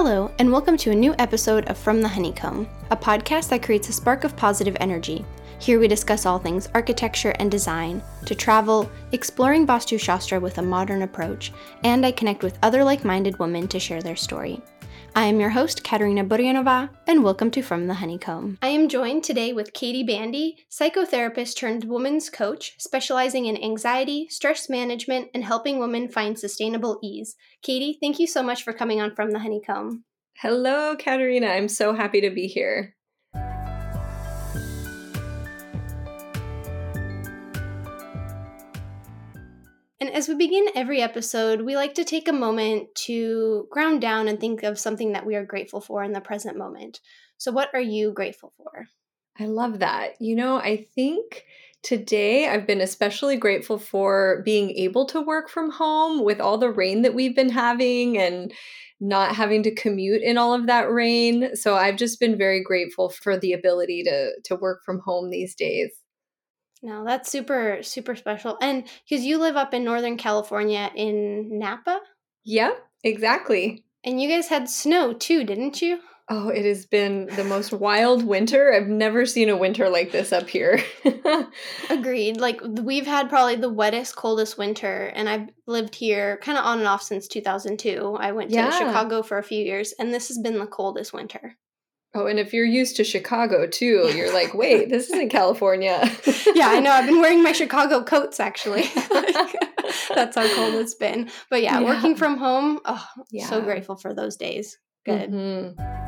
Hello, and welcome to a new episode of From the Honeycomb, a podcast that creates a spark of positive energy. Here we discuss all things architecture and design, to travel, exploring Vastu Shastra with a modern approach, and I connect with other like minded women to share their story. I am your host, Katerina Burianova, and welcome to From the Honeycomb. I am joined today with Katy Bandy, psychotherapist turned women's coach, specializing in anxiety, stress management, and helping women find sustainable ease. Katy, thank you so much for coming on From the Honeycomb. Hello, Katerina. I'm so happy to be here. And as we begin every episode, we like to take a moment to ground down and think of something that we are grateful for in the present moment. So, what are you grateful for? I love that. You know, I think today I've been especially grateful for being able to work from home with all the rain that we've been having and not having to commute in all of that rain. So I've just been very grateful for the ability to to work from home these days. No, that's super, super special. And because you live up in Northern California in Napa? Yeah, exactly. And you guys had snow too, didn't you? Oh, it has been the most wild winter. I've never seen a winter like this up here. Agreed. Like we've had probably the wettest, coldest winter, and I've lived here kind of on and off since 2002. I went to yeah. Chicago for a few years, and this has been the coldest winter. Oh, and if you're used to Chicago too, you're like, wait, this isn't California. yeah, I know. I've been wearing my Chicago coats actually. That's how cold it's been. But yeah, yeah. working from home, oh, yeah. so grateful for those days. Good. Mm-hmm.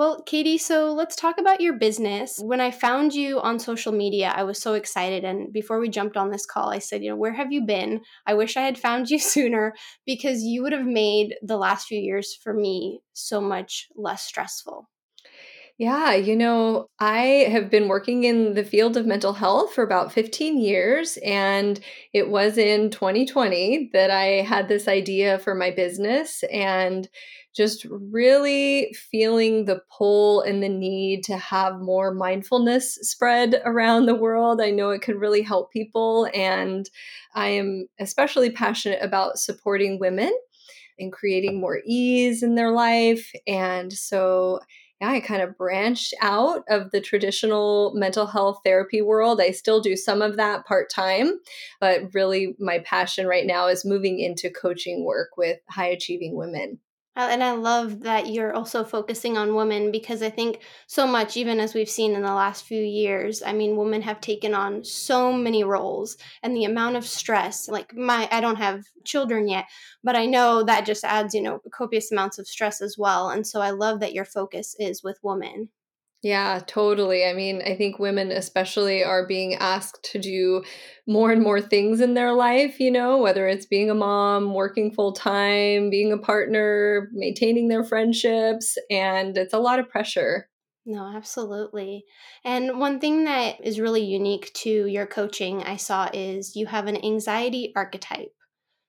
Well, Katy, so let's talk about your business. When I found you on social media, I was so excited. And before we jumped on this call, I said, you know, where have you been? I wish I had found you sooner because you would have made the last few years for me so much less stressful. Yeah, you know, I have been working in the field of mental health for about 15 years. And it was in 2020 that I had this idea for my business. And just really feeling the pull and the need to have more mindfulness spread around the world. I know it could really help people. And I am especially passionate about supporting women and creating more ease in their life. And so, yeah, I kind of branched out of the traditional mental health therapy world. I still do some of that part time, but really my passion right now is moving into coaching work with high achieving women. Uh, and I love that you're also focusing on women because I think so much, even as we've seen in the last few years, I mean, women have taken on so many roles and the amount of stress. Like, my, I don't have children yet, but I know that just adds, you know, copious amounts of stress as well. And so I love that your focus is with women. Yeah, totally. I mean, I think women, especially, are being asked to do more and more things in their life, you know, whether it's being a mom, working full time, being a partner, maintaining their friendships, and it's a lot of pressure. No, absolutely. And one thing that is really unique to your coaching I saw is you have an anxiety archetype.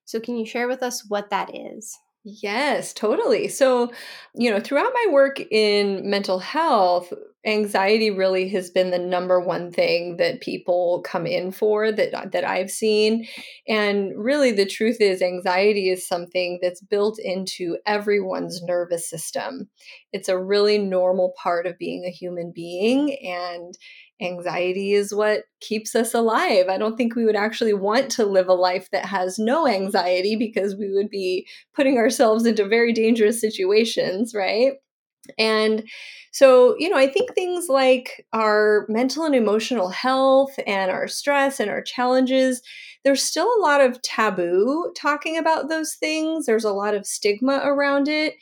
So, can you share with us what that is? Yes, totally. So, you know, throughout my work in mental health, anxiety really has been the number one thing that people come in for that that I've seen. And really the truth is anxiety is something that's built into everyone's nervous system. It's a really normal part of being a human being and anxiety is what keeps us alive. I don't think we would actually want to live a life that has no anxiety because we would be putting ourselves into very dangerous situations, right? And so, you know, I think things like our mental and emotional health and our stress and our challenges, there's still a lot of taboo talking about those things. There's a lot of stigma around it.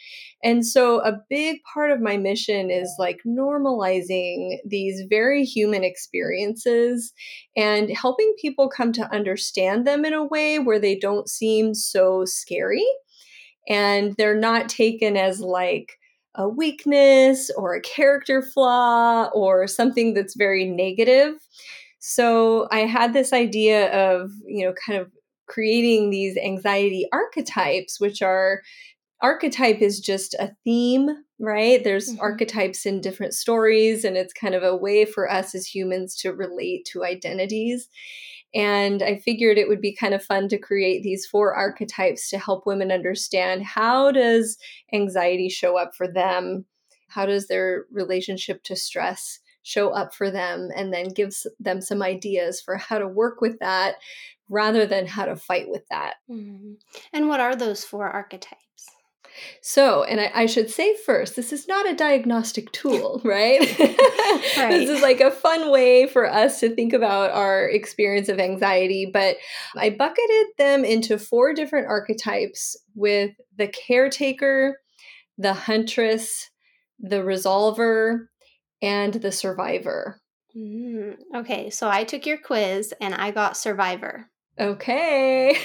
And so, a big part of my mission is like normalizing these very human experiences and helping people come to understand them in a way where they don't seem so scary and they're not taken as like, a weakness or a character flaw or something that's very negative. So I had this idea of, you know, kind of creating these anxiety archetypes, which are archetype is just a theme, right? There's Mhm. archetypes in different stories, and it's kind of a way for us as humans to relate to identities. And I figured it would be kind of fun to create these four archetypes to help women understand how does anxiety show up for them? How does their relationship to stress show up for them? And then gives them some ideas for how to work with that rather than how to fight with that. Mhm. And what are those four archetypes? So, and I, I should say first, this is not a diagnostic tool, right? Right. This is like a fun way for us to think about our experience of anxiety. But I bucketed them into four different archetypes with the caretaker, the huntress, the resolver, and the survivor. Mm, okay, so I took your quiz and I got survivor. Okay.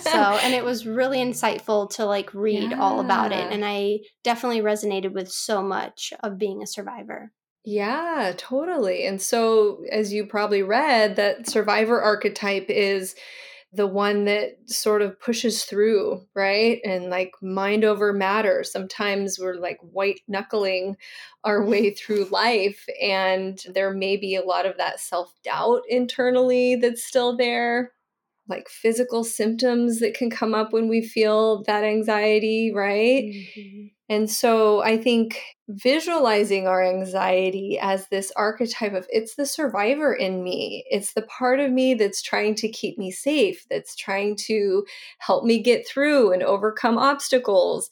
So, and it was really insightful to like read all about it. And I definitely resonated with so much of being a survivor. Yeah, totally. And so, as you probably read, that survivor archetype is the one that sort of pushes through, right? And like mind over matter. Sometimes we're like white knuckling our way through life, and there may be a lot of that self doubt internally that's still there. Like physical symptoms that can come up when we feel that anxiety, right? Mhm. And so I think visualizing our anxiety as this archetype of it's the survivor in me. It's the part of me that's trying to keep me safe, that's trying to help me get through and overcome obstacles.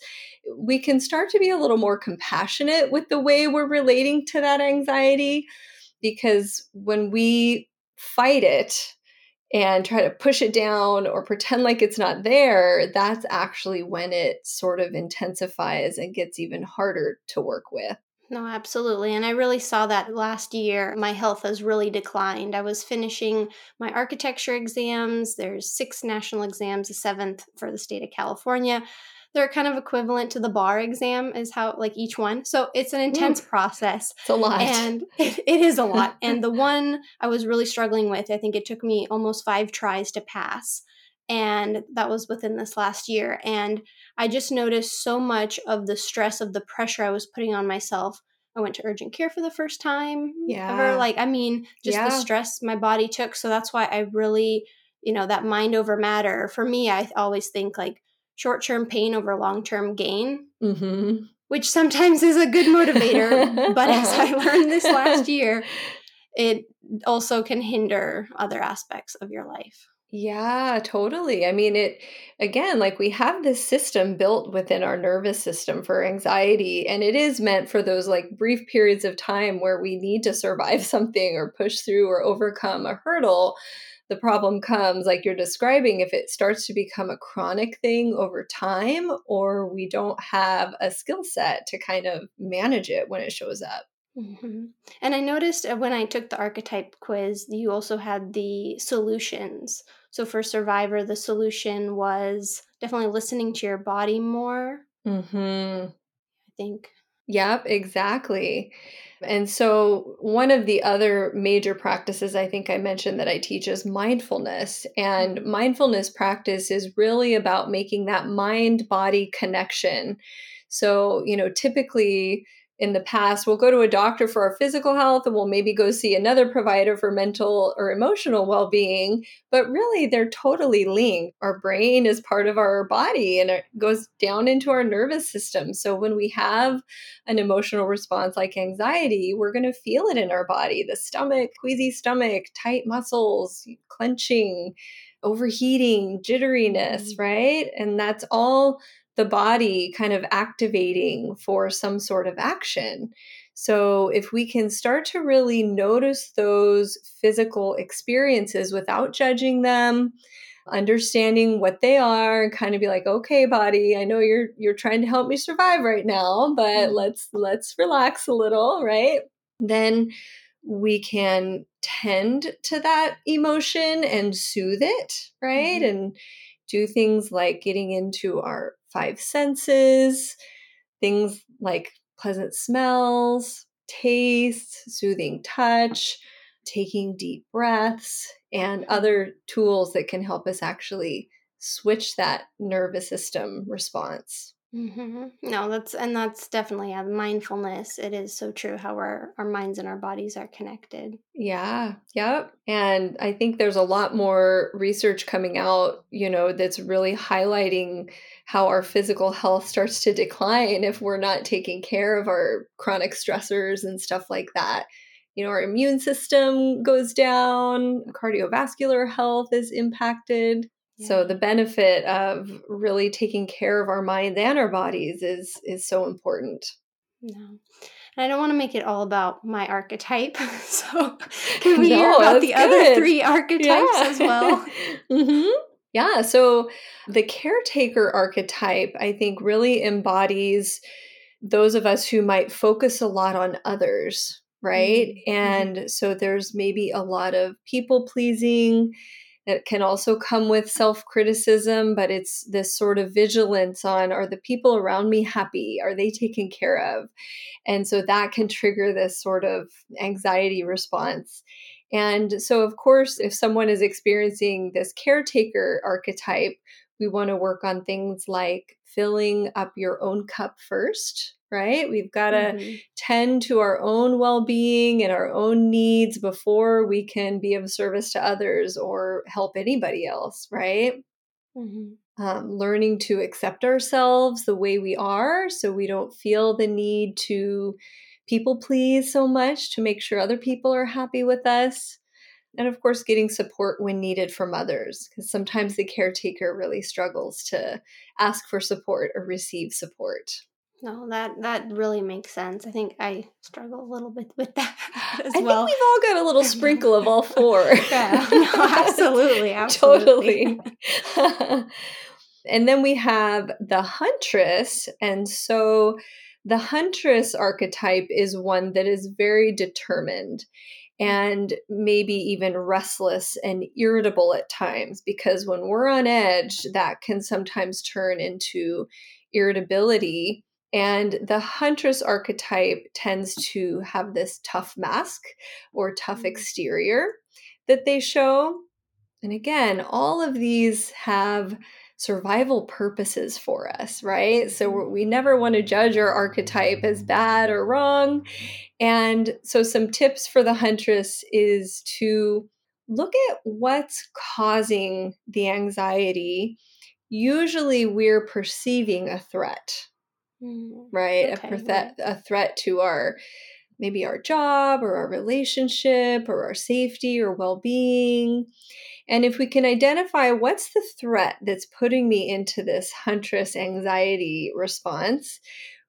We can start to be a little more compassionate with the way we're relating to that anxiety because when we fight it, and try to push it down or pretend like it's not there, that's actually when it sort of intensifies and gets even harder to work with. No, absolutely. And I really saw that last year. My health has really declined. I was finishing my architecture exams. There's six national exams, a seventh for the state of California. They're kind of equivalent to the bar exam, is how, like each one. So it's an intense process. It's a lot. And it, it is a lot. and the one I was really struggling with, I think it took me almost five tries to pass. And that was within this last year. And I just noticed so much of the stress of the pressure I was putting on myself. I went to urgent care for the first time Yeah. ever. Like, I mean, just Yeah. the stress my body took. So that's why I really, you know, that mind over matter. For me, I always think like short term pain over long term gain mm-hmm. which sometimes is a good motivator. but as I learned this last year, it also can hinder other aspects of your life. Yeah, totally. I mean, it again, like we have this system built within our nervous system for anxiety, and it is meant for those like brief periods of time where we need to survive something or push through or overcome a hurdle. The problem comes, like you're describing, if it starts to become a chronic thing over time, or we don't have a skill set to kind of manage it when it shows up. hmm And I noticed uh, when I took the archetype quiz, you also had the solutions. So for Survivor, the solution was definitely listening to your body more, hmm I think. Yep, exactly. And so, one of the other major practices I think I mentioned that I teach is mindfulness. And mm. mindfulness practice is really about making that mind body connection. So, you know, typically in the past, we'll go to a doctor for our physical health and we'll maybe go see another provider for mental or emotional well being. But really, they're totally linked. Our brain is part of our body and it goes down into our nervous system. So, when we have an emotional response like anxiety, we're going to feel it in our body the stomach, queasy stomach, tight muscles, clenching, overheating, jitteriness, Mhm. right? And that's all the body kind of activating for some sort of action. So, if we can start to really notice those physical experiences without judging them, understanding what they are and kind of be like okay body i know you're you're trying to help me survive right now but Mhm. let's let's relax a little right then we can tend to that emotion and soothe it right Mhm. and do things like getting into our five senses things like pleasant smells taste soothing touch taking deep breaths and other tools that can help us actually switch that nervous system response. Mm-hmm. No, that's and that's definitely yeah, mindfulness. It is so true how our our minds and our bodies are connected. Yeah, yep. And I think there's a lot more research coming out, you know, that's really highlighting how our physical health starts to decline if we're not taking care of our chronic stressors and stuff like that. You know, our immune system goes down, cardiovascular health is impacted. So the benefit of really taking care of our minds and our bodies is is so important. No. And I don't want to make it all about my archetype. So can we no, hear about the good. other three archetypes yeah. as well? mm-hmm. Yeah. So the caretaker archetype, I think, really embodies those of us who might focus a lot on others, right? Mm-hmm. And so there's maybe a lot of people pleasing it can also come with self criticism, but it's this sort of vigilance on are the people around me happy? Are they taken care of? And so that can trigger this sort of anxiety response. And so, of course, if someone is experiencing this caretaker archetype, we want to work on things like filling up your own cup first, right? We've got to mm-hmm. tend to our own well being and our own needs before we can be of service to others or help anybody else, right? Mm-hmm. Um, learning to accept ourselves the way we are so we don't feel the need to people please so much to make sure other people are happy with us. And of course, getting support when needed from others, because sometimes the caretaker really struggles to ask for support or receive support. No, that that really makes sense. I think I struggle a little bit with that as I well. think we've all got a little sprinkle of all four. yeah, no, absolutely, absolutely. totally. and then we have the huntress, and so the huntress archetype is one that is very determined mm. and maybe even restless and irritable at times because when we're on edge, that can sometimes turn into irritability and the huntress archetype tends to have this tough mask or tough mm. exterior that they show. And again, all of these have survival purposes for us, right? So mm-hmm. we never want to judge our archetype as bad or wrong. And so, some tips for the huntress is to look at what's causing the anxiety. Usually, we're perceiving a threat mm, right? Okay, a, threat, a threat to our maybe our job or our relationship or our safety or well-being. And if we can identify what's the threat that's putting me into this huntress anxiety response,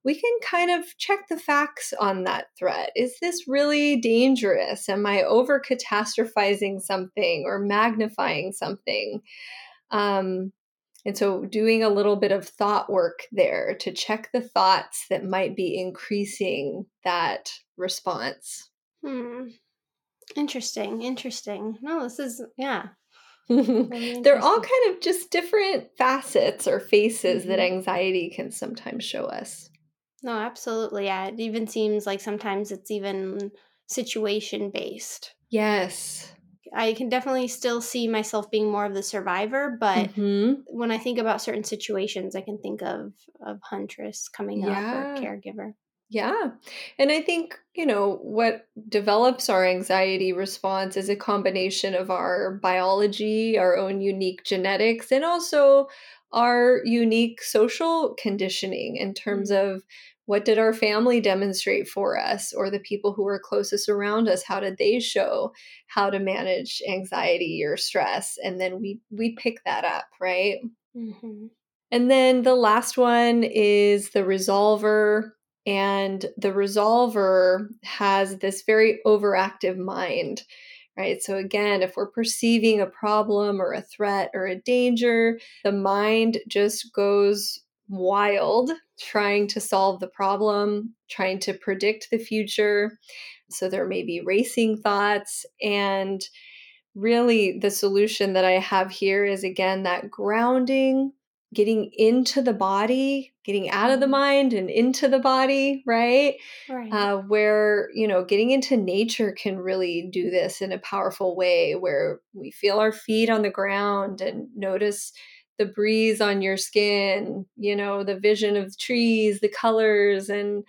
we can kind of check the facts on that threat. Is this really dangerous? Am I over catastrophizing something or magnifying something? Um, and so, doing a little bit of thought work there to check the thoughts that might be increasing that response. Hmm. Interesting. Interesting. No, this is, yeah. They're all kind of just different facets or faces mm-hmm. that anxiety can sometimes show us. No, absolutely. Yeah. It even seems like sometimes it's even situation based. Yes. I can definitely still see myself being more of the survivor, but mm-hmm. when I think about certain situations, I can think of of huntress coming yeah. up or caregiver. Yeah. And I think, you know, what develops our anxiety response is a combination of our biology, our own unique genetics, and also our unique social conditioning in terms mm-hmm. of what did our family demonstrate for us or the people who were closest around us how did they show how to manage anxiety or stress? And then we we pick that up right? Mm-hmm. and then the last one is the resolver and the resolver has this very overactive mind right? So again if we're perceiving a problem or a threat or a danger the mind just goes wild trying to solve the problem, trying to predict the future. So there may be racing thoughts. And really, the solution that I have here is again that grounding, getting into the body, getting out of the mm-hmm. mind and into the body, right? right. Uh, where, you know, getting into nature can really do this in a powerful way where we feel our feet on the ground and notice the breeze on your skin, you know, the vision of trees, the colors, and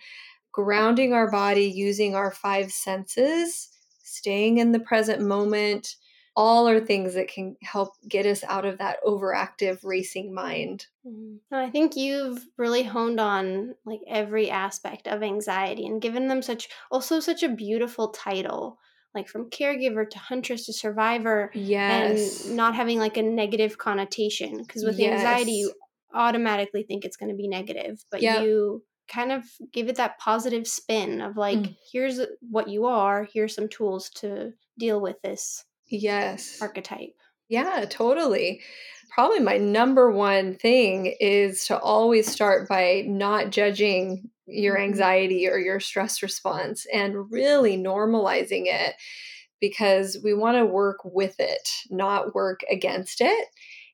grounding our body using our five senses, staying in the present moment. All are things that can help get us out of that overactive racing mind. Mm-hmm. I think you've really honed on like every aspect of anxiety and given them such also such a beautiful title like from caregiver to huntress to survivor yes and not having like a negative connotation because with yes. anxiety you automatically think it's going to be negative but yep. you kind of give it that positive spin of like mm. here's what you are here's some tools to deal with this yes archetype yeah totally probably my number one thing is to always start by not judging your mm-hmm. anxiety or your stress response and really normalizing it because we want to work with it, not work against it.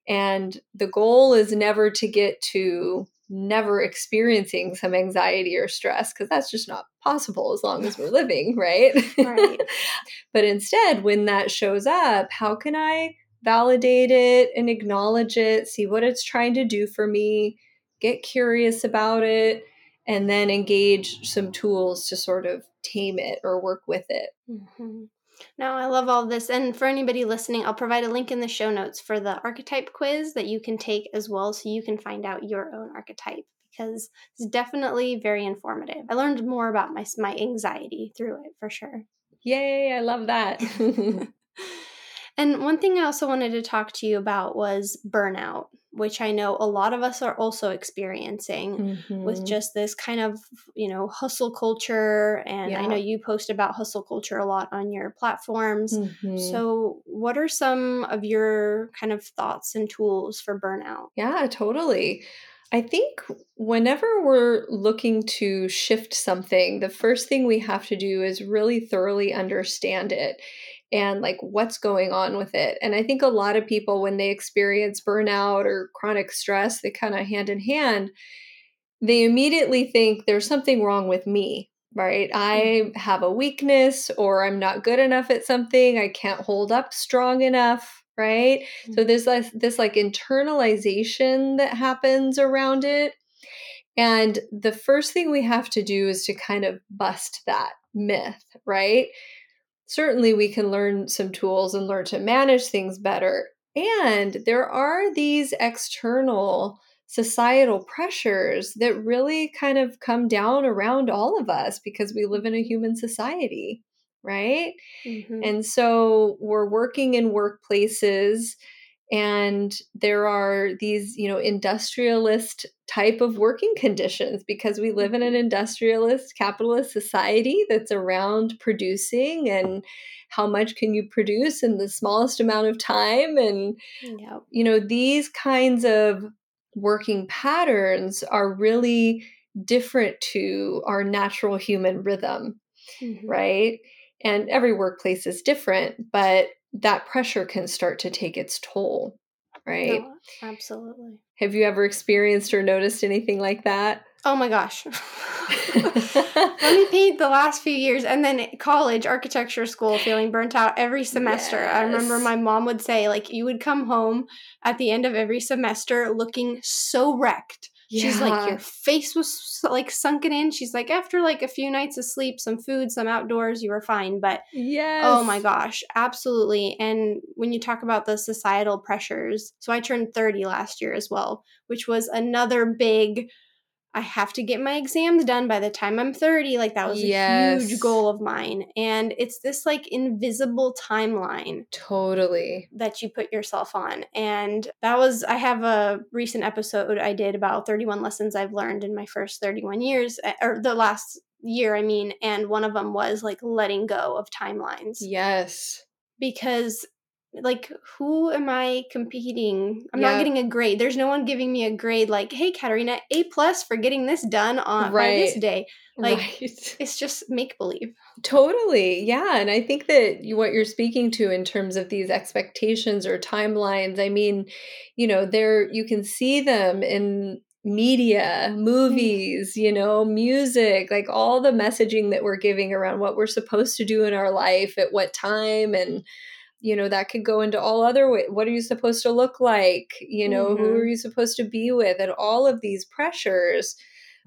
And the goal is never to get to never experiencing some anxiety or stress because that's just not possible as long as we're living, right? Right. but instead, when that shows up, how can I validate it and acknowledge it, see what it's trying to do for me, get curious about it, and then engage some tools to sort of tame it or work with it. Mm-hmm. Now, I love all this. And for anybody listening, I'll provide a link in the show notes for the archetype quiz that you can take as well so you can find out your own archetype because it's definitely very informative. I learned more about my, my anxiety through it for sure. Yay, I love that. And one thing I also wanted to talk to you about was burnout, which I know a lot of us are also experiencing mm-hmm. with just this kind of, you know, hustle culture. And yeah. I know you post about hustle culture a lot on your platforms. Mm-hmm. So, what are some of your kind of thoughts and tools for burnout? Yeah, totally. I think whenever we're looking to shift something, the first thing we have to do is really thoroughly understand it and like what's going on with it. And I think a lot of people, when they experience burnout or chronic stress, they kind of hand in hand, they immediately think there's something wrong with me, right? I mm-hmm. have a weakness or I'm not good enough at something, I can't hold up strong enough, right? Mm-hmm. So there's this, this like internalization that happens around it. And the first thing we have to do is to kind of bust that myth, right? Certainly we can learn some tools and learn to manage things better. And there are these external societal pressures that really kind of come down around all of us because we live in a human society, right? Mm-hmm. And so we're working in workplaces and there are these you know industrialist type of working conditions because we live in an mm-hmm. industrialist capitalist society that's around producing and how much can you produce in the smallest amount of time and you know these kinds of working patterns are really different to our natural human rhythm mm-hmm. right and every workplace is different but that pressure can start to take its toll, right? Absolutely. Have you ever experienced or noticed anything like that? Oh my gosh. Let me paint the last few years and then college, architecture school, feeling burnt out every semester. Yes. I remember my mom would say, like, you would come home at the end of every semester looking so wrecked yeah. She's like, your face was like sunken in. She's like, after like a few nights of sleep, some food, some outdoors, you were fine. But yes. oh my gosh, absolutely. And when you talk about the societal pressures, so I turned 30 last year as well, which was another big I have to get my exams done by the time I'm 30. Like that was yes. a huge goal of mine. And it's this like invisible timeline. Totally. That you put yourself on. And that was I have a recent episode I did about 31 lessons I've learned in my first 31 years eh, or the last year, I mean, and one of them was like letting go of timelines. Yes. Because like who am i competing i'm not getting a grade there's no one giving me a grade like hey katerina a plus for getting this done on right. by this day like right. it's just make believe totally yeah and i think that you, what you're speaking to in terms of these expectations or timelines i mean you know there you can see them in media, mm. movies, you know, music, like all the messaging that we're giving around what we're supposed to do in our life at what time and you know that could go into all other ways what are you supposed to look like you know mm-hmm. who are you supposed to be with and all of these pressures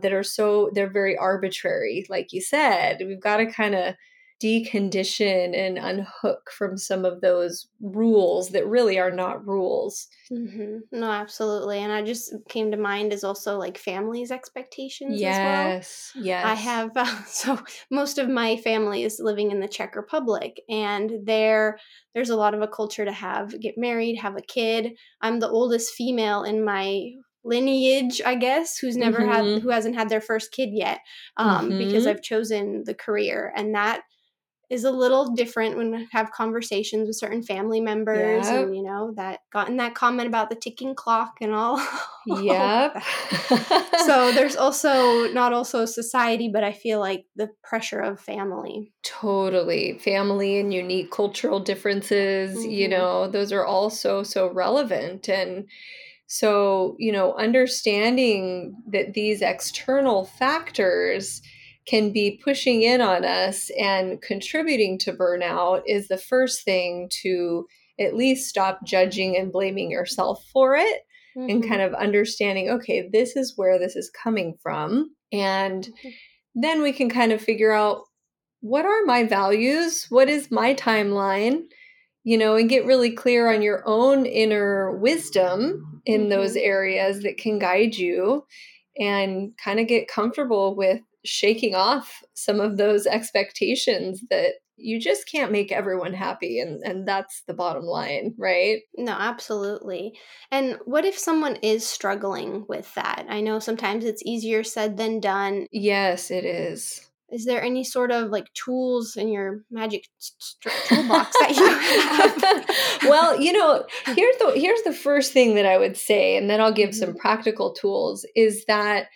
that are so they're very arbitrary like you said we've got to kind of decondition and unhook from some of those rules that really are not rules. Mm-hmm. No, absolutely. And I just came to mind is also like families' expectations yes, well. Yes. I have, uh, so most of my family is living in the Czech Republic, and there, there's a lot of a culture to have get married, have a kid. I'm the oldest female in my lineage i guess who's never mm-hmm. had who hasn't had their first kid yet um, mm-hmm. because i've chosen the career and that is a little different when we have conversations with certain family members yep. and you know that gotten that comment about the ticking clock and all yep. so there's also not also society but i feel like the pressure of family. Totally. Family and unique cultural differences mm-hmm. you know those are all so so relevant. And so you know understanding that these external factors can be pushing in on us and contributing to burnout is the first thing to at least stop judging and blaming yourself for it mm-hmm. and kind of understanding okay this is where this is coming from and mm-hmm. then we can kind of figure out what are my values what is my timeline you know and get really clear on your own inner wisdom in mm-hmm. those areas that can guide you and kind of get comfortable with shaking off some of those expectations that you just can't make everyone happy and and that's the bottom line right? No absolutely. And what if someone is struggling with that? I know sometimes it's easier said than done. Yes it is. Is there any sort of like tools in your magic toolbox that you have? Well you know here's the here's the first thing that i would say and then i'll give mm-hmm. some practical tools is that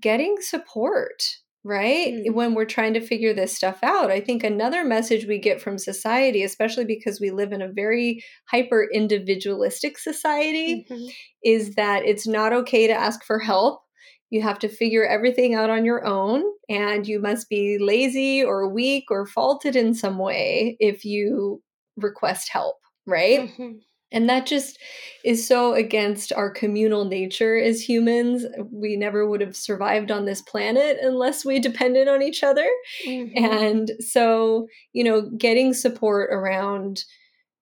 getting support right? Mm. When we're trying to figure this stuff out. I think another message we get from society, especially because we live in a very hyper individualistic society, mm-hmm. is that it's not okay to ask for help. You have to figure everything out on your own, and you must be lazy or weak or faulted in some way if you request help, right? Mm-hmm. And that just is so against our communal nature as humans. We never would have survived on this planet unless we depended on each other. Mm-hmm. And so, you know, getting support around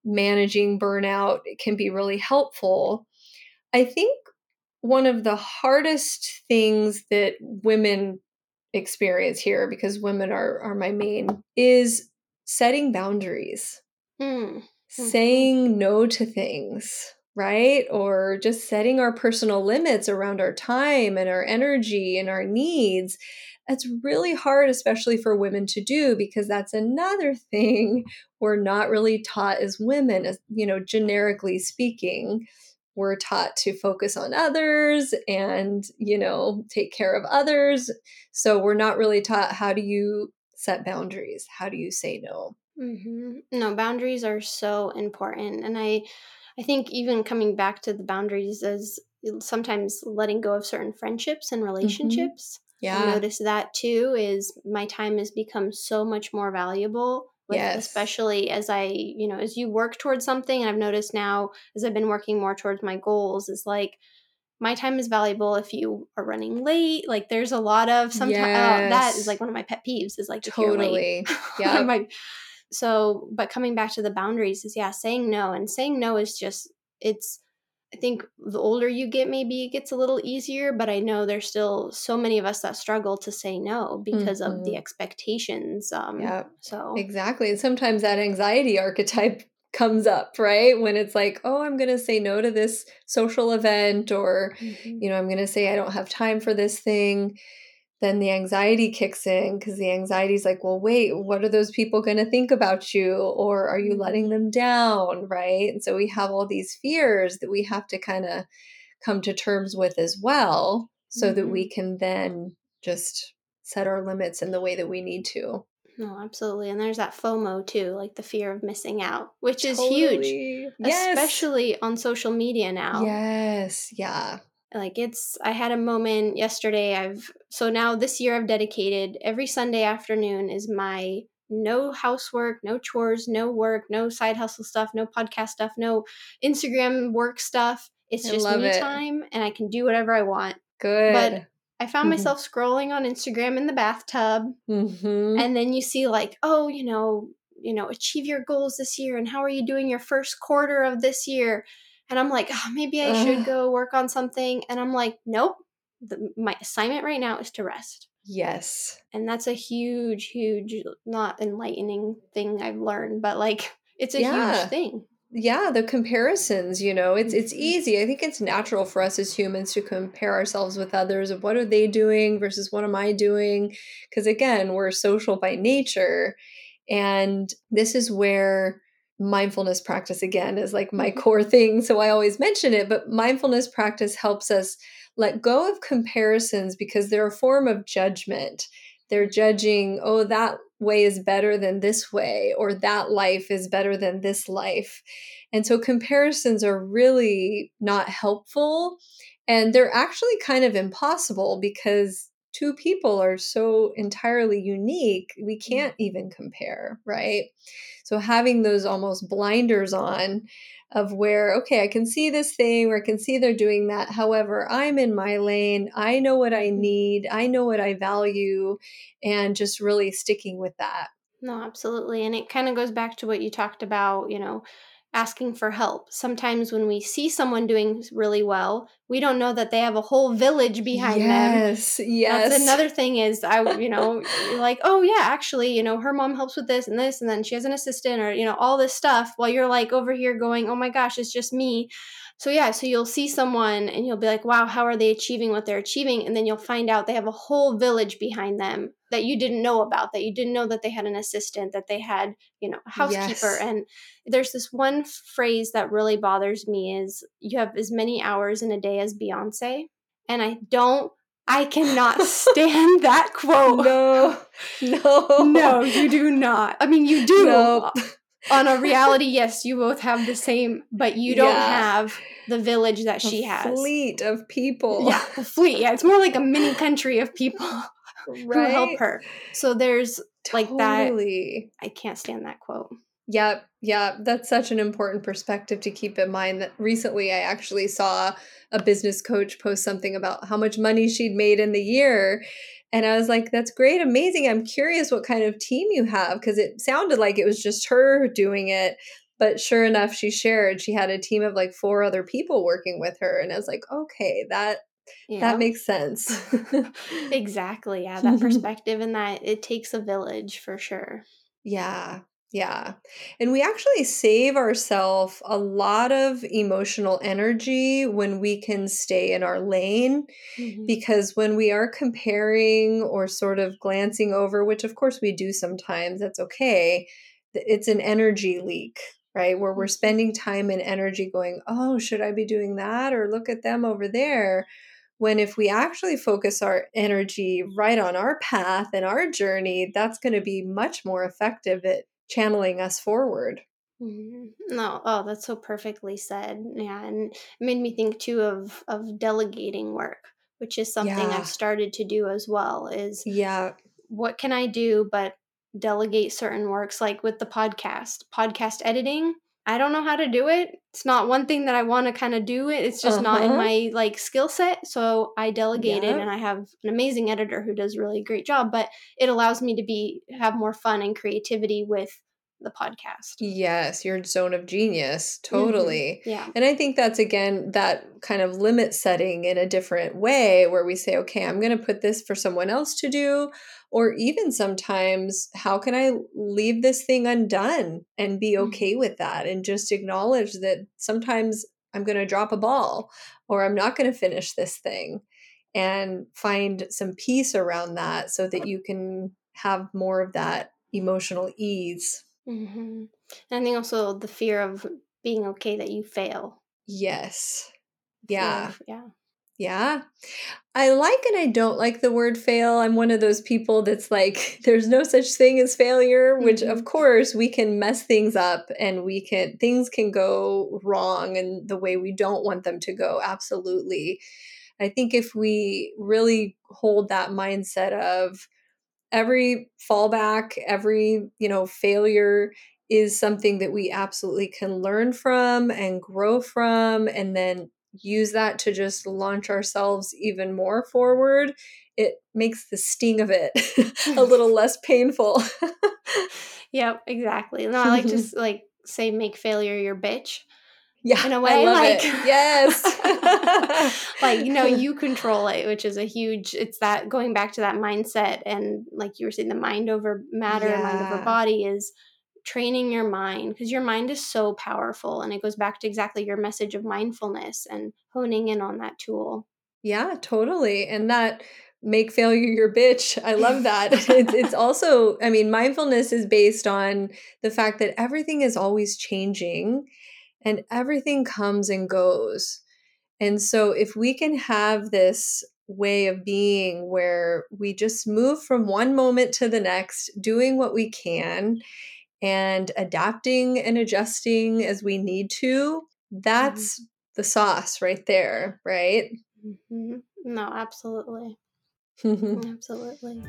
managing burnout can be really helpful. I think one of the hardest things that women experience here, because women are, are my main, is setting boundaries. Mm mm-hmm. Mm-hmm. saying no to things, right? Or just setting our personal limits around our time and our energy and our needs. That's really hard, especially for women to do, because that's another thing we're not really taught as women, as you know, generically speaking. We're taught to focus on others and you know take care of others. So we're not really taught how do you set boundaries? How do you say no Mm-hmm. No, boundaries are so important, and I, I think even coming back to the boundaries is sometimes letting go of certain friendships and mm-hmm. relationships. Mm-hmm. Yeah, I notice that too. Is my time has become so much more valuable. With, yes. especially as I, you know, as you work towards something, and I've noticed now as I've been working more towards my goals, is like my time is valuable if you are running late. Like there's a lot of sometimes yes. oh, that is like one of my pet peeves is like totally. Yeah. my so, but coming back to the boundaries is yeah, saying no. And saying no is just, it's, I think the older you get, maybe it gets a little easier, but I know there's still so many of us that struggle to say no because mm-hmm. of the mm-hmm. expectations. Um, yeah. So, exactly. And sometimes that anxiety archetype comes up, right? When it's like, oh, I'm going to say no to this social event, or, mm-hmm. you know, I'm going to say I don't have time for this thing then the anxiety kicks in because the anxiety is like, well, wait, what are those people going to think about you? Or are you letting mm-hmm. them down? Right. And so we have all these fears that we have to kind of come to terms with as well so mm-hmm. that we can then just set our limits in the way that we need to. No, absolutely. And there's that FOMO too, like the fear of missing out, which is huge. Yes. Especially on social media now. Yes. Yeah like it's i had a moment yesterday i've so now this year i've dedicated every sunday afternoon is my no housework, no chores, no work, no side hustle stuff, no podcast stuff, no Instagram work stuff. It's I just me it. time and I can do whatever I want. Good. But I found Mhm. myself scrolling on Instagram in the bathtub Mhm. and then you see like, oh, you know, you know, achieve your goals this year and how are you doing your first quarter of this year? And I'm like, oh, maybe I should go work on something. And I'm like, nope. The, my assignment right now is to rest. yes. And that's a huge, huge, not enlightening thing I've learned, but like it's a Yeah. huge thing. yeah the comparisons you know it's it's Mhm. easy i think it's natural for us as humans to compare ourselves with others of what are they doing versus what am i doing because again we're social by nature and this is where mindfulness practice again is like my Mhm. core thing so i always mention it but mindfulness practice helps us let go of comparisons because they're a form of judgment they're judging oh that way is better than this way or that life is better than this life and so comparisons are really not helpful and they're actually kind of impossible because two people are so entirely unique we can't even compare right? So having those almost blinders on of where okay i can see this thing or i can see they're doing that. However i'm in my lane. I know what i Mhm. need. I know what i value and just really sticking with that. No, absolutely. And it kind of goes back to what you talked about, you know, asking for help. Sometimes when we see someone doing really well, we don't know that they have a whole village behind them. yes yes That's another thing is I, you know, like, oh yeah, actually, you know, her mom helps with this and this, and then she has an assistant or, you know, all this stuff while you're like over here going, oh my gosh, it's just me. So yeah, so you'll see someone and you'll be like, wow, how are they achieving what they're achieving? And then you'll find out they have a whole village behind them that you didn't know about, that you didn't know that they had an assistant, that they had, you know, a housekeeper. Yes. And there's this one phrase that really bothers me is you have as many hours in a day as Beyonce. And I don't I cannot stand that quote. no no No, you do not. I mean, you do. Nope. On a reality, yes, you both have the same, but you don't Yeah. have the village that A she has. fleet of people Yeah, the fleet. Yeah, it's more like a mini country of people who help her. So there's like that. I can't stand that quote. Yep, yep. that's such an important perspective to keep in mind. That recently I actually saw a business coach post something about how much money she'd made in the year. And I was like, that's great, amazing. I'm curious what kind of team you have because it sounded like it was just her doing it. But sure enough, she shared she had a team of like four other people working with her. And I was like, okay, that Yeah. that makes sense. exactly. Yeah, that perspective and that it takes a village for sure. Yeah, yeah. And we actually save ourselves a lot of emotional energy when we can stay in our lane. Mhm. Because when we are comparing or sort of glancing over, which of course we do sometimes, that's okay, it's an energy leak. Right, where we're Mhm. spending time and energy going, oh, should I be doing that? Or look at them over there. When if we actually focus our energy right on our path and our journey, that's going to be much more effective at channeling us forward. Mhm. No, oh, that's so perfectly said. Yeah, and it made me think too of of delegating work, which is something Yeah. I've started to do as well. Is Yeah. what can I do but delegate certain works like with the podcast, podcast editing. I don't know how to do it. It's not one thing that I want to kind of do it. It's just not in Uh-huh. my like skill set. So I delegate it and I have an amazing editor who does a really great job, but it allows me to be have more fun and creativity with the podcast. Yes, your zone of genius. Mhm. Totally. Yeah. And I think that's again that kind of limit setting in a different way where we say, okay, I'm going to put this for someone else to do. Or even sometimes, how can I leave this thing undone and be Mhm. okay with that and just acknowledge that sometimes I'm going to drop a ball or I'm not going to finish this thing and find some peace around that so that you can have more of that emotional ease. Hmm And I think also the fear of being okay that you fail. Yes. Yeah. of- yeah. Yeah. I like and I don't like the word fail. I'm one of those people that's like, there's no such thing as failure, which of course we can mess things up and we can, things can go wrong in the way we don't want them to go. Absolutely. I think if we really hold that mindset of, every fallback, every, you know, failure is something that we absolutely can learn from and grow from and then use that to just launch ourselves even more forward it makes the sting of it a little less painful. Yep exactly. No i like just like say make failure your bitch yeah in a way like it. yes like you know you control it which is a huge it's that going back to that mindset and like you were saying the mind over matter yeah. mind over body is training your mind because your mind is so powerful and it goes back to exactly your message of mindfulness and honing in on that tool yeah totally and that make failure your bitch i love that it's, it's also i mean mindfulness is based on the fact that everything is always changing and everything comes and goes and so if we can have this way of being where we just move from one moment to the next doing what we can and adapting and adjusting as we need to, mm-hmm. that's mm-hmm. the sauce right there, right? Mm-hmm. No, absolutely. absolutely.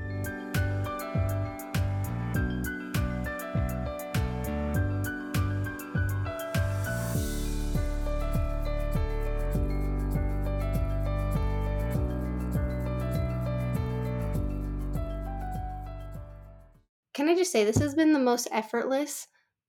Can I just say this has been the most effortless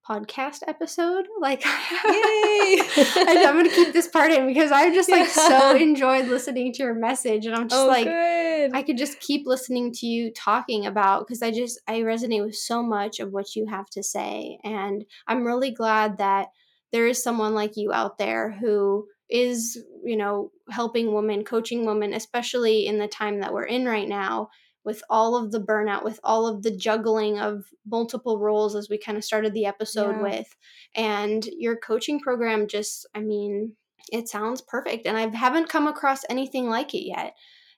podcast episode. Like, Yay! I'm going to keep this part in because I just like so enjoyed listening to your message, and I'm just oh, like, good. I could just keep listening to you talking about because I just I resonate with so much of what you have to say, and I'm really glad that there is someone like you out there who is you know helping women coaching women especially in the time that we're in right now with all of the burnout, with all of the juggling of multiple roles, as we kind of started the episode yeah. with. And your coaching program just, I mean, it sounds perfect. And I haven't come across anything like it yet.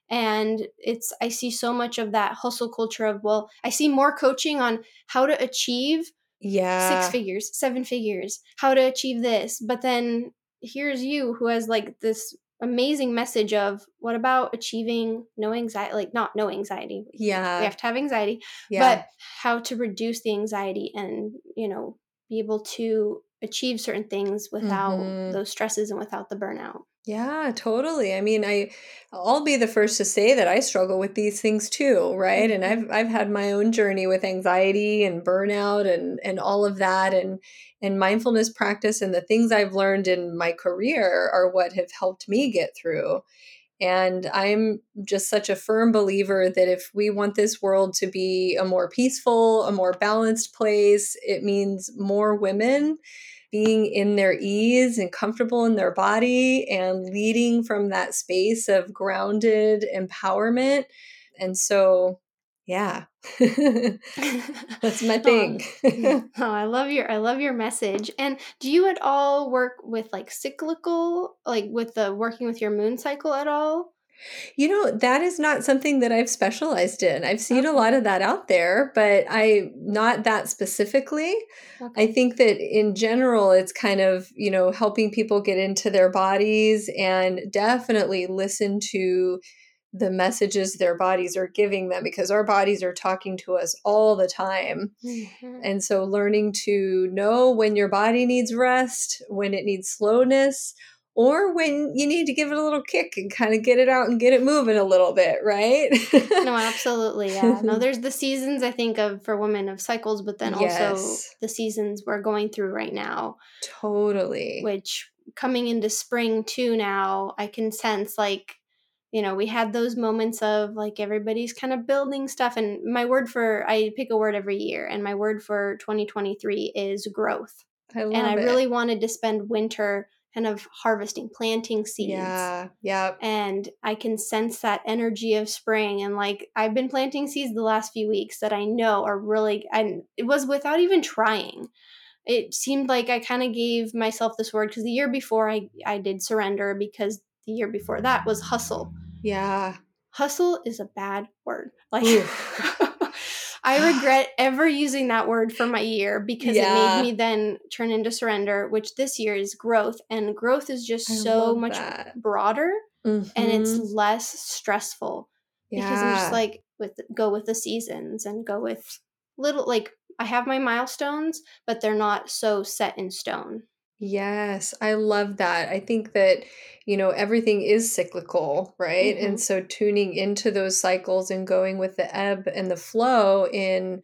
And it's, I see so much of that hustle culture of, well, I see more coaching on how to achieve yeah six figures seven figures how to achieve this but then here's you who has like this amazing message of what about achieving no anxiety like not no anxiety yeah we have to have anxiety yeah. but how to reduce the anxiety and you know be able to achieve certain things without mm-hmm. those stresses and without the burnout yeah, totally. I mean, I I'll be the first to say that I struggle with these things too, right? Mm-hmm. And I've I've had my own journey with anxiety and burnout and and all of that and and mindfulness practice and the things I've learned in my career are what have helped me get through. And I'm just such a firm believer that if we want this world to be a more peaceful, a more balanced place, it means more women being in their ease and comfortable in their body and leading from that space of grounded empowerment. And so, yeah, that's my oh, thing. oh, oh, I love your I love your message. And do you at all work with like cyclical, like with the working with your moon cycle at all? You know, that is not something that I've specialized in. I've seen okay. a lot of that out there, but I not that specifically. Okay. I think that in general it's kind of, you know, helping people get into their bodies and definitely listen to the messages their bodies are giving them because our bodies are talking to us all the time. Mm-hmm. And so learning to know when your body needs rest, when it needs slowness, or when you need to give it a little kick and kind of get it out and get it moving a little bit, right? no, absolutely. Yeah. No, there's the seasons I think of for women of cycles, but then yes. also the seasons we're going through right now. Totally. Which coming into spring too now, I can sense like you know, we had those moments of like everybody's kind of building stuff. And my word for, I pick a word every year, and my word for 2023 is growth. I love it. and I it. really wanted to spend winter kind of harvesting, planting seeds. Yeah. Yeah. And I can sense that energy of spring. And like I've been planting seeds the last few weeks that I know are really and it was without even trying. It seemed like I kind of gave myself this word because the year before I, I did surrender because the year before that was hustle. Yeah. Hustle is a bad word. Like I regret ever using that word for my year because yeah. it made me then turn into surrender, which this year is growth. And growth is just I so much that. broader mm-hmm. and it's mm-hmm. less stressful. yeah. because I'm just like with go with the seasons and go with little like I have my milestones, but they're not so set in stone. Yes, I love that. I think that, you know, everything is cyclical, right? Mhm. And so tuning into those cycles and going with the ebb and the flow in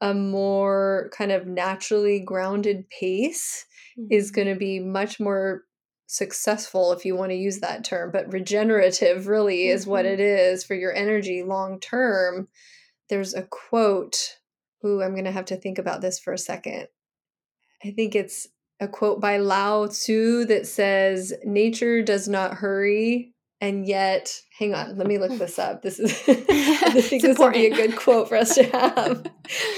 a more kind of naturally grounded pace is going to be much more successful if you want to use that term, but regenerative really is what Mhm. it is for your energy long term. There's a quote. Ooh, I'm going to have to think about this for a second. I think it's a quote by Lao Tzu that says, Nature does not hurry. And yet, hang on, let me look this up. This is, I think this would be a good quote for us to have.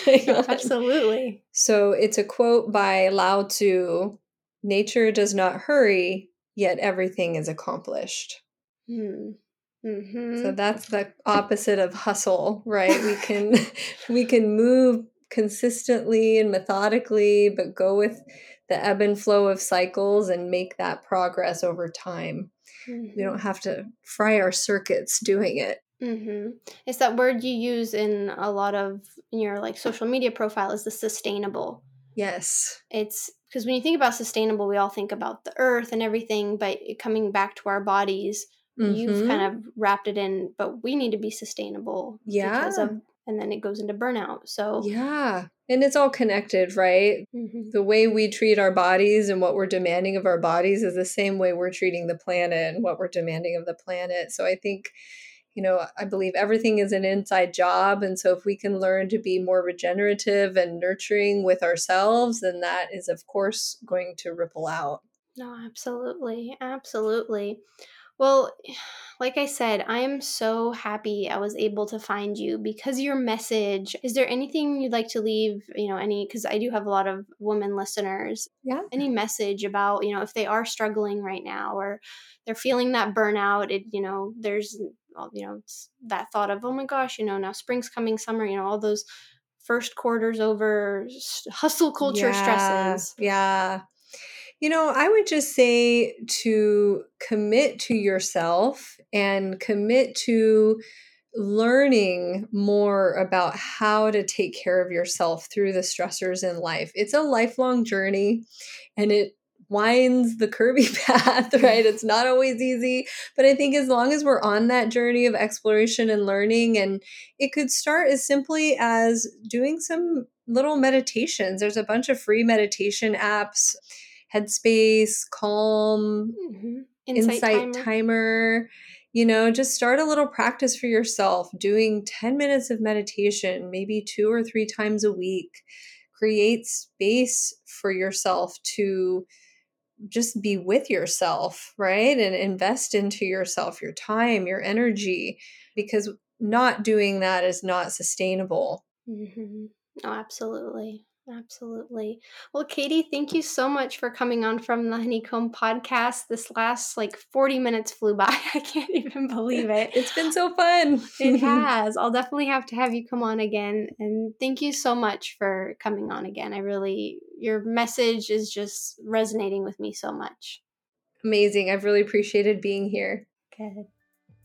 Absolutely. So it's a quote by Lao Tzu Nature does not hurry, yet everything is accomplished. Hmm. Mm-hmm. So that's the opposite of hustle, right? We can we can move consistently and methodically, but go with the ebb and flow of cycles and make that progress over time. We don't have to fry our circuits doing it. Mm-hmm. It's that word you use in a lot of your like social media profile is the sustainable. Yes. It's because when you think about sustainable, we all think about the earth and everything, but coming back to our bodies, you've Mhm. kind of wrapped it in. But we need to be sustainable because Yeah. of, and then it goes into burnout. So Yeah. And it's all connected, right? Mhm. the way we treat our bodies and what we're demanding of our bodies is the same way we're treating the planet and what we're demanding of the planet. So I think, you know, I believe everything is an inside job. And so if we can learn to be more regenerative and nurturing with ourselves, then that is, of course, going to ripple out. No, absolutely. Absolutely. Well, like I said, I am so happy I was able to find you because your message. Is there anything you'd like to leave, you know, any because I do have a lot of women listeners. Yeah. Any message about, you know, if they are struggling right now or they're feeling that burnout, it, you know, there's you know, it's that thought of, oh my gosh, you know, now spring's coming, summer, you know, all those first quarters over hustle culture Yeah, stresses. Yeah. You know, I would just say to commit to yourself and commit to learning more about how to take care of yourself through the stressors in life. It's a lifelong journey and it winds the curvy path, right? It's not always easy, but I think as long as we're on that journey of exploration and learning, and it could start as simply as doing some little meditations. There's a bunch of free meditation apps, Headspace, Calm, hmm Insight, Insight, timer. timer. You know, just start a little practice for yourself, doing 10 minutes of meditation, maybe two or three times a week. Create space for yourself to just be with yourself, right? And invest into yourself, your time, your energy, because not doing that is not sustainable. hmm Oh, absolutely. Absolutely. Well, Katy, thank you so much for coming on from the Honeycomb podcast. This last like 40 minutes flew by. I can't even believe it. It's been so fun. It has. I'll definitely have to have you come on again. And thank you so much for coming on again. I really, your message is just resonating with me so much. Amazing. I've really appreciated being here. Good.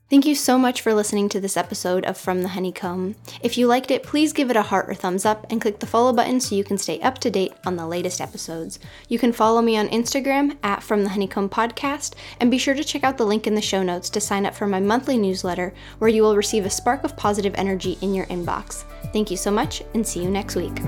Thank you so much for listening to this episode of From the Honeycomb. If you liked it, please give it a heart or thumbs up and click the follow button so you can stay up to date on the latest episodes. You can follow me on Instagram at From the Honeycomb Podcast and be sure to check out the link in the show notes to sign up for my monthly newsletter where you will receive a spark of positive energy in your inbox. Thank you so much and see you next week.